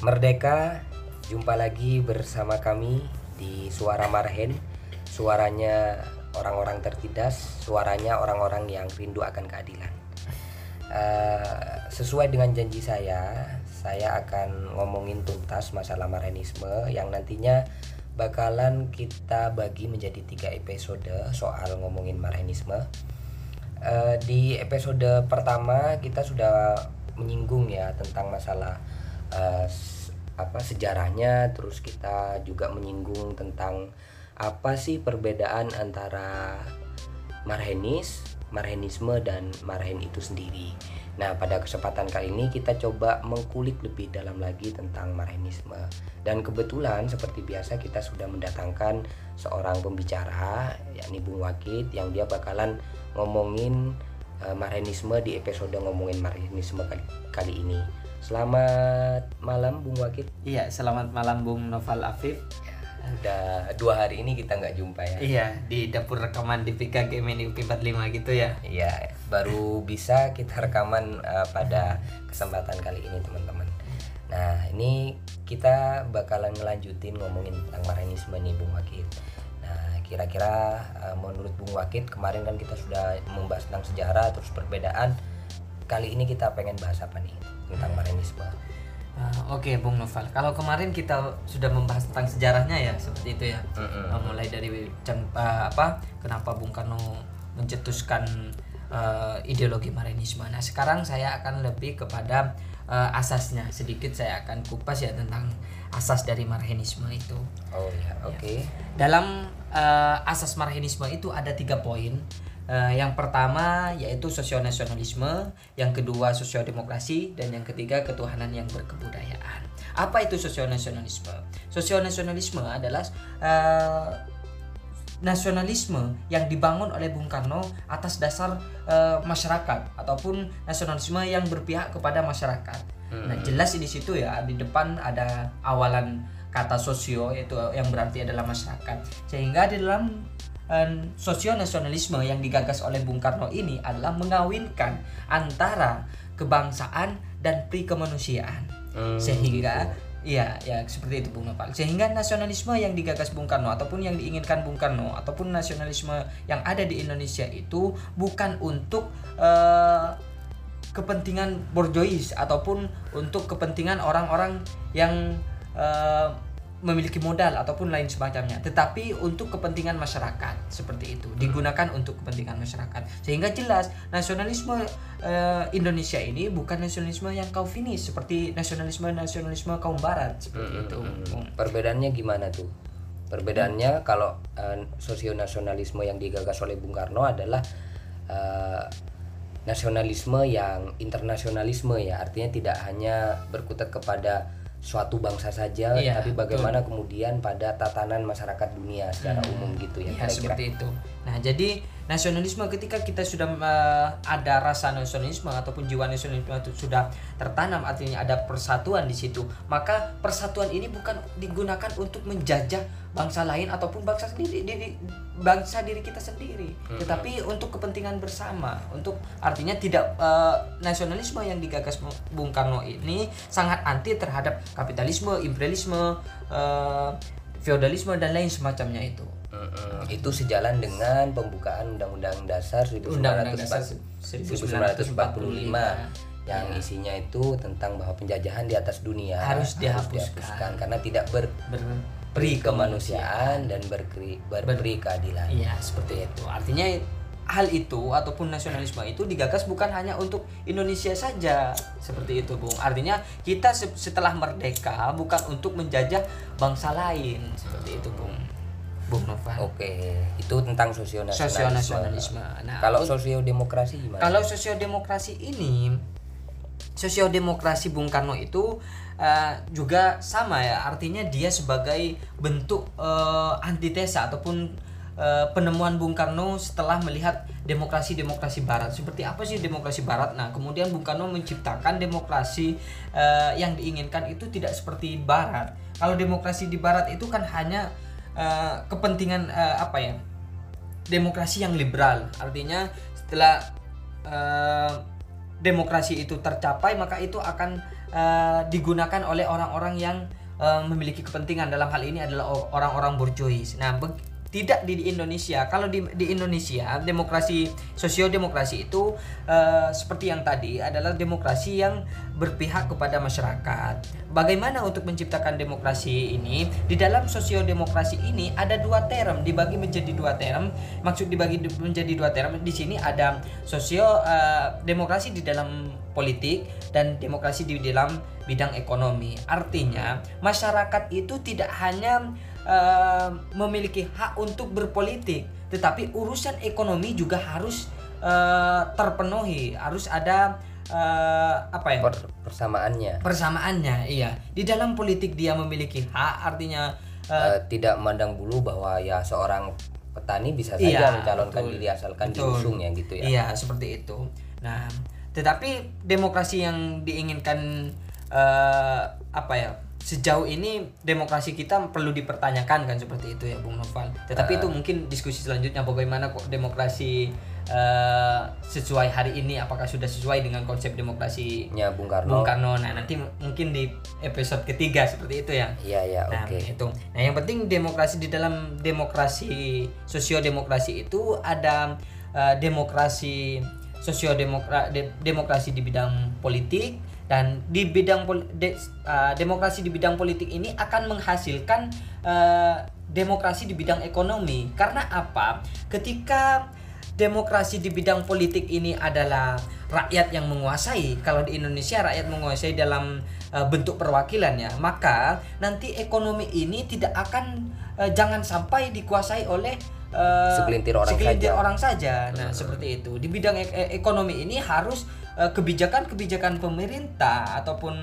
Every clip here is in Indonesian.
Merdeka, jumpa lagi bersama kami di Suara Marhen. Suaranya orang-orang tertindas, suaranya orang-orang yang rindu akan keadilan. Eh, sesuai dengan janji saya, saya akan ngomongin tuntas masalah marhenisme yang nantinya bakalan kita bagi menjadi tiga episode soal ngomongin marhenisme. Eh, di episode pertama kita sudah menyinggung ya tentang masalah s- apa sejarahnya, terus kita juga menyinggung tentang apa sih perbedaan antara marhenis, marhenisme dan marhen itu sendiri. Nah, pada kesempatan kali ini kita coba mengkulik lebih dalam lagi tentang marhenisme. Dan kebetulan seperti biasa kita sudah mendatangkan seorang pembicara yakni Bung Wakit yang dia bakalan ngomongin eh, marhenisme di episode ngomongin marhenisme kali, kali ini. Selamat malam Bung Wakit. Iya, selamat malam Bung Noval Afif. Udah dua hari ini kita nggak jumpa ya. Iya, di dapur rekaman di PKG Mini UP 45 gitu ya. Iya, baru bisa kita rekaman uh, pada kesempatan kali ini teman-teman. Nah, ini kita bakalan ngelanjutin ngomongin tentang marhenisme nih Bung Wakit. Nah, kira-kira uh, menurut Bung Wakit kemarin kan kita sudah membahas tentang sejarah terus perbedaan. Kali ini kita pengen bahas apa nih tentang marhenisme? Ah, Oke, Bung Noval. Kalau kemarin kita sudah membahas tentang sejarahnya ya, seperti itu ya. Mm-mm. Ah, mulai dari ah, apa? Kenapa Bung Karno mencetuskan eh, ideologi Marxisme. Nah, sekarang saya akan lebih kepada eh, asasnya. Sedikit saya akan kupas ya tentang asas dari Marxisme itu. Oh ya, oke. Dalam eh, asas Marxisme itu ada tiga poin. Eh, yang pertama yaitu sosionasionalisme, yang kedua sosiodemokrasi, dan yang ketiga ketuhanan yang berkebudayaan. Apa itu sosionasionalisme? Sosionasionalisme adalah eh, nasionalisme yang dibangun oleh Bung Karno atas dasar eh, masyarakat ataupun nasionalisme yang berpihak kepada masyarakat. Nah, jelas di situ ya di depan ada awalan kata sosio yaitu yang berarti adalah masyarakat. Sehingga di dalam eh, sosio nasionalisme yang digagas oleh Bung Karno ini adalah mengawinkan antara kebangsaan dan pri kemanusiaan. Hmm, Sehingga Iya, ya seperti itu Bung Nopal. Sehingga nasionalisme yang digagas Bung Karno ataupun yang diinginkan Bung Karno ataupun nasionalisme yang ada di Indonesia itu bukan untuk eh, kepentingan borjois ataupun untuk kepentingan orang-orang yang eh, memiliki modal ataupun lain semacamnya, tetapi untuk kepentingan masyarakat seperti itu. Digunakan untuk kepentingan masyarakat. Sehingga jelas nasionalisme eh, Indonesia ini bukan nasionalisme yang kaufinis seperti nasionalisme nasionalisme kaum barat seperti itu. Hmm, Perbedaannya gimana tuh? Perbedaannya kalau eh, sosionasionalisme yang digagas oleh Bung Karno adalah eh, nasionalisme yang internasionalisme ya, artinya tidak hanya berkutat kepada suatu bangsa saja, Iya, tapi bagaimana kemudian pada tatanan masyarakat dunia secara umum gitu ya. Ya kira-kira. seperti itu. Nah jadi nasionalisme ketika kita sudah eh, ada rasa nasionalisme ataupun jiwa nasionalisme itu sudah tertanam artinya ada persatuan di situ maka persatuan ini bukan digunakan untuk menjajah bangsa lain ataupun bangsa sendiri diri bangsa diri kita sendiri tetapi untuk kepentingan bersama untuk artinya tidak eh, nasionalisme yang digagas Bung Karno ini sangat anti terhadap kapitalisme imperialisme eh, feodalisme dan lain semacamnya itu Mm-mm. Itu sejalan dengan pembukaan Undang-Undang Dasar Undang-Undang Dasar 1945 yang isinya itu tentang bahwa penjajahan di atas dunia Harus dihapuskan. karena tidak ber berperi kemanusiaan dan berkri, berperi keadilan. Iya seperti itu. Artinya hal itu ataupun nasionalisme itu digagas bukan hanya untuk Indonesia saja seperti itu, Bung. Artinya kita se- setelah merdeka bukan untuk menjajah bangsa lain seperti itu, Bung. Bung Noval. Oke, itu tentang sosionasionalisme. Sosionasionalisme. Nah, Kalau sosiodemokrasi gimana? Kalau sosiodemokrasi ini, sosiodemokrasi Bung Karno itu eh, juga sama ya, artinya dia sebagai bentuk eh, antitesa ataupun eh, penemuan Bung Karno setelah melihat demokrasi-demokrasi Barat. Seperti apa sih demokrasi Barat? Nah, kemudian Bung Karno menciptakan demokrasi eh, yang diinginkan itu tidak seperti Barat. Kalau demokrasi di Barat itu kan hanya eh, kepentingan eh, apa ya? demokrasi yang liberal artinya setelah eh, demokrasi itu tercapai maka itu akan uh, digunakan oleh orang-orang yang uh, memiliki kepentingan dalam hal ini adalah orang-orang borjuis. Nah, tidak di, Indonesia. Kalau di, di Indonesia demokrasi sosiodemokrasi itu uh, seperti yang tadi adalah demokrasi yang berpihak kepada masyarakat. Bagaimana untuk menciptakan demokrasi ini? Di dalam sosiodemokrasi ini ada dua term dibagi menjadi dua term. Maksud dibagi menjadi dua term di sini ada sosio uh, demokrasi di dalam politik dan demokrasi di dalam bidang ekonomi. Artinya masyarakat itu tidak hanya uh, memiliki hak untuk berpolitik, tetapi urusan ekonomi juga harus uh, terpenuhi, harus ada uh, apa ya? Per persamaannya. Persamaannya, iya. Di dalam politik dia memiliki hak, artinya uh, uh, tidak memandang bulu bahwa ya seorang petani bisa saja iya, mencalonkan betul, diri asalkan betul. diusung ya gitu ya. Iya, seperti itu. Nah, tetapi demokrasi yang diinginkan uh, apa ya? Sejauh ini demokrasi kita perlu dipertanyakan kan seperti itu ya Bung Noval. Tetapi uh, itu mungkin diskusi selanjutnya bagaimana kok demokrasi uh, sesuai hari ini apakah sudah sesuai dengan konsep demokrasinya Bung Karno. Bung Karno. Nah, nanti mungkin di episode ketiga seperti itu ya. Iya, iya, nah, oke. Okay. itu. Nah, yang penting demokrasi di dalam demokrasi sosiodemokrasi itu ada uh, demokrasi sosiodemokrasi de, demokrasi di bidang politik dan di bidang de, uh, demokrasi di bidang politik ini akan menghasilkan uh, demokrasi di bidang ekonomi. Karena apa? Ketika demokrasi di bidang politik ini adalah rakyat yang menguasai kalau di Indonesia rakyat menguasai dalam uh, bentuk perwakilannya maka nanti ekonomi ini tidak akan uh, jangan sampai dikuasai oleh uh, segelintir orang segelintir saja. orang saja nah hmm. seperti itu di bidang e ekonomi ini harus Eh, kebijakan-kebijakan pemerintah ataupun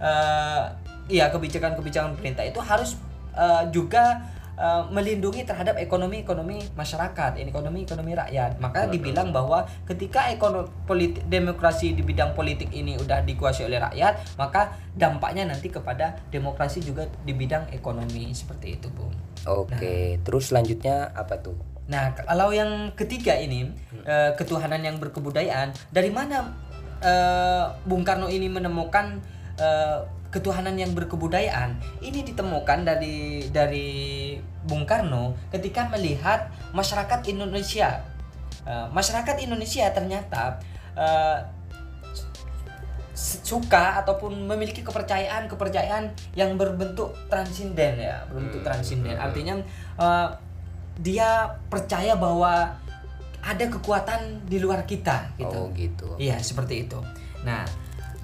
uh, ya kebijakan-kebijakan pemerintah itu harus uh, juga uh, melindungi terhadap ekonomi-ekonomi masyarakat, ekonomi-ekonomi rakyat. Maka Betul. dibilang bahwa ketika ekonomi politik demokrasi di bidang politik ini udah dikuasai oleh rakyat, maka dampaknya nanti kepada demokrasi juga di bidang ekonomi seperti itu, Bu. Oke, nah, terus selanjutnya apa tuh? Nah, kalau yang ketiga ini hmm. uh, ketuhanan yang berkebudayaan, dari mana uh, Bung Karno ini menemukan uh, ketuhanan yang berkebudayaan ini ditemukan dari dari Bung Karno ketika melihat masyarakat Indonesia uh, masyarakat Indonesia ternyata uh, suka ataupun memiliki kepercayaan kepercayaan yang berbentuk transinden ya berbentuk hmm. transinden artinya uh, dia percaya bahwa ada kekuatan di luar kita gitu. Oh gitu. Iya seperti itu. Nah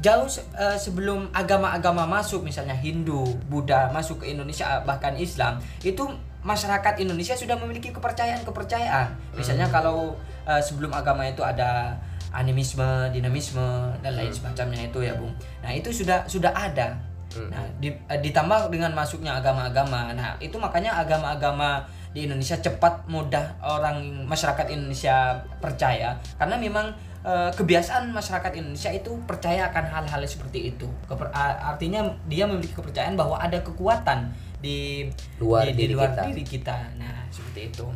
jauh uh, sebelum agama-agama masuk misalnya Hindu, Buddha masuk ke Indonesia bahkan Islam itu masyarakat Indonesia sudah memiliki kepercayaan-kepercayaan. Misalnya hmm. kalau uh, sebelum agama itu ada animisme, dinamisme dan lain hmm. semacamnya itu ya, Bung. Nah, itu sudah sudah ada. Hmm. Nah, di, uh, ditambah dengan masuknya agama-agama. Nah, itu makanya agama-agama di Indonesia cepat mudah orang masyarakat Indonesia percaya karena memang e, kebiasaan masyarakat Indonesia itu percaya akan hal-hal seperti itu. Keper, artinya dia memiliki kepercayaan bahwa ada kekuatan di luar, di, diri, di luar kita. diri kita. Nah, seperti itu.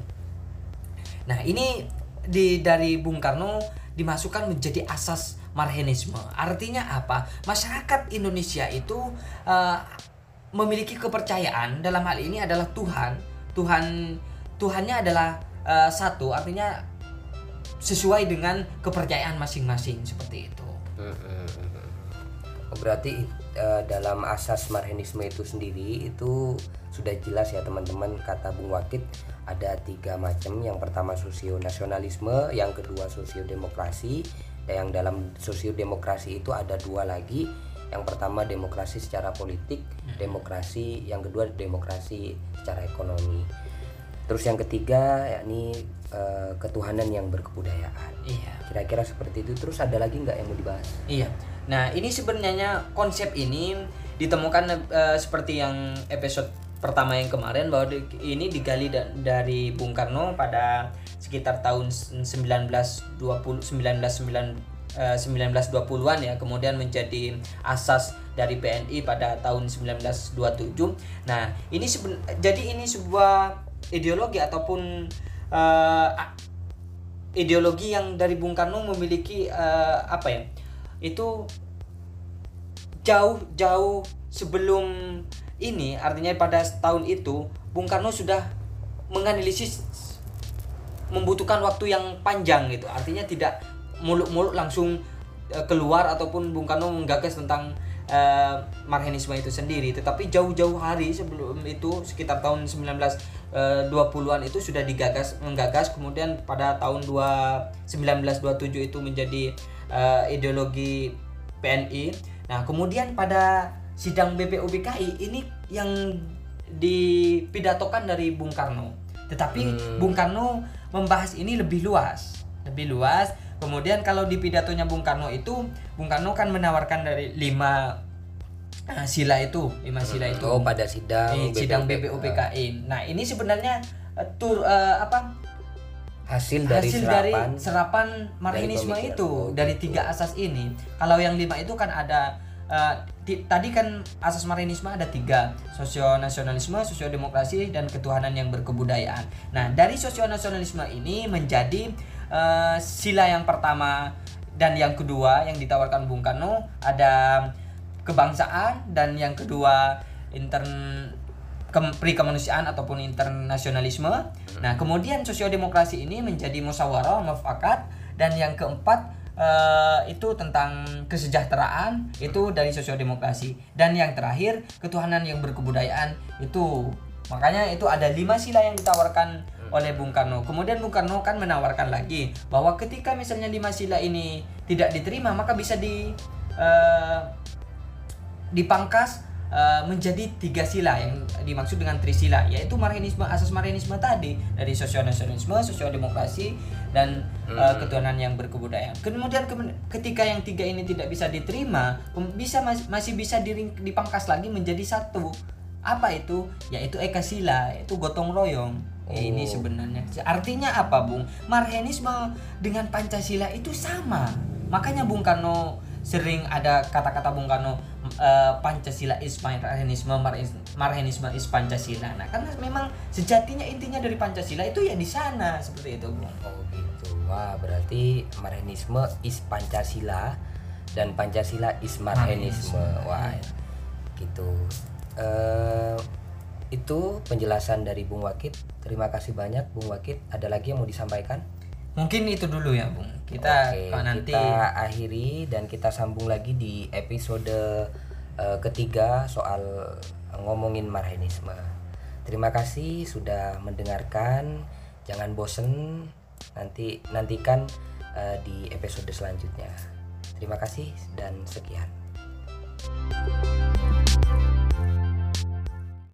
Nah, ini di dari Bung Karno dimasukkan menjadi asas marhenisme. Artinya apa? Masyarakat Indonesia itu uh, memiliki kepercayaan dalam hal ini adalah Tuhan Tuhan Tuhannya adalah uh, satu artinya sesuai dengan kepercayaan masing-masing seperti itu. Oh, berarti uh, dalam asas marhenisme itu sendiri itu sudah jelas ya teman-teman kata Bung Wakit ada tiga macam. Yang pertama sosio nasionalisme, yang kedua sosio demokrasi, dan yang dalam sosio demokrasi itu ada dua lagi. Yang pertama demokrasi secara politik, demokrasi, yang kedua demokrasi secara ekonomi. Terus yang ketiga yakni uh, ketuhanan yang berkebudayaan. Iya. Kira-kira seperti itu. Terus ada lagi nggak yang mau dibahas? Iya. Nah ini sebenarnya konsep ini ditemukan uh, seperti yang episode pertama yang kemarin bahwa ini digali da dari Bung Karno pada sekitar tahun 1920 1990 1920-an ya kemudian menjadi asas dari PNI pada tahun 1927. Nah, ini jadi ini sebuah ideologi ataupun uh, ideologi yang dari Bung Karno memiliki uh, apa ya? itu jauh-jauh sebelum ini artinya pada tahun itu Bung Karno sudah menganalisis membutuhkan waktu yang panjang gitu artinya tidak muluk-muluk langsung eh, keluar ataupun Bung Karno menggagas tentang uh, Marhenisme itu sendiri tetapi jauh-jauh hari sebelum itu sekitar tahun 1920-an itu sudah digagas menggagas kemudian pada tahun 2 1927 itu menjadi uh, ideologi PNI nah kemudian pada sidang BPUBKI ini yang dipidatokan dari Bung Karno. Tetapi Hmm. Bung Karno membahas ini lebih luas lebih luas. Kemudian kalau di pidatonya Bung Karno itu Bung Karno kan menawarkan dari lima eh, sila itu lima sila itu Oh pada sidang di sidang BPUPKI nah ini sebenarnya eh, tur eh, apa hasil dari hasil serapan dari serapan pemikiran. itu Oh, dari gitu. tiga asas ini. Kalau yang lima itu kan ada eh, ti- tadi kan asas Marxinisme ada tiga sosionasionalisme, sosiodemokrasi dan ketuhanan yang berkebudayaan. Nah dari sosionasionalisme ini menjadi eh, sila yang pertama dan yang kedua yang ditawarkan Bung Karno ada kebangsaan dan yang kedua intern kem- prikemanusiaan ataupun internasionalisme. Nah, kemudian sosiodemokrasi ini menjadi musyawarah mufakat dan yang keempat eh, itu tentang kesejahteraan itu dari sosiodemokrasi dan yang terakhir ketuhanan yang berkebudayaan itu makanya itu ada lima sila yang ditawarkan oleh Bung Karno. Kemudian Bung Karno kan menawarkan lagi bahwa ketika misalnya lima sila ini tidak diterima maka bisa di eh, dipangkas eh, menjadi tiga sila yang dimaksud dengan trisila yaitu Marxinisme asas Marxinisme tadi dari sosionasionalisme, sosiodemokrasi dan eh, ketuhanan yang berkebudayaan. Kemudian kemen- ketika yang tiga ini tidak bisa diterima, bisa mas- masih bisa diring- dipangkas lagi menjadi satu. Apa itu? Yaitu eka sila, itu gotong royong. Ini Oh. sebenarnya artinya apa, Bung? Marxinisme dengan Pancasila itu sama. Makanya Bung Karno sering ada kata-kata Bung Karno eh, Pancasila is Marxinisme, Marxis- Marxinisme is Pancasila. Nah, karena memang sejatinya intinya dari Pancasila itu ya di sana seperti itu, Bung. Oh gitu. Wah, berarti Marxisme is Pancasila dan Pancasila is. Marxisme, Wah, gitu. Eh itu penjelasan dari Bung Wakit. Terima kasih banyak Bung Wakit. Ada lagi yang mau disampaikan? Mungkin itu dulu ya, Bung. Kita Oke, kalau nanti kita akhiri dan kita sambung lagi di episode eh, ketiga soal ngomongin Marxisme. Terima kasih sudah mendengarkan. Jangan bosen. Nanti nantikan eh, di episode selanjutnya. Terima kasih dan sekian.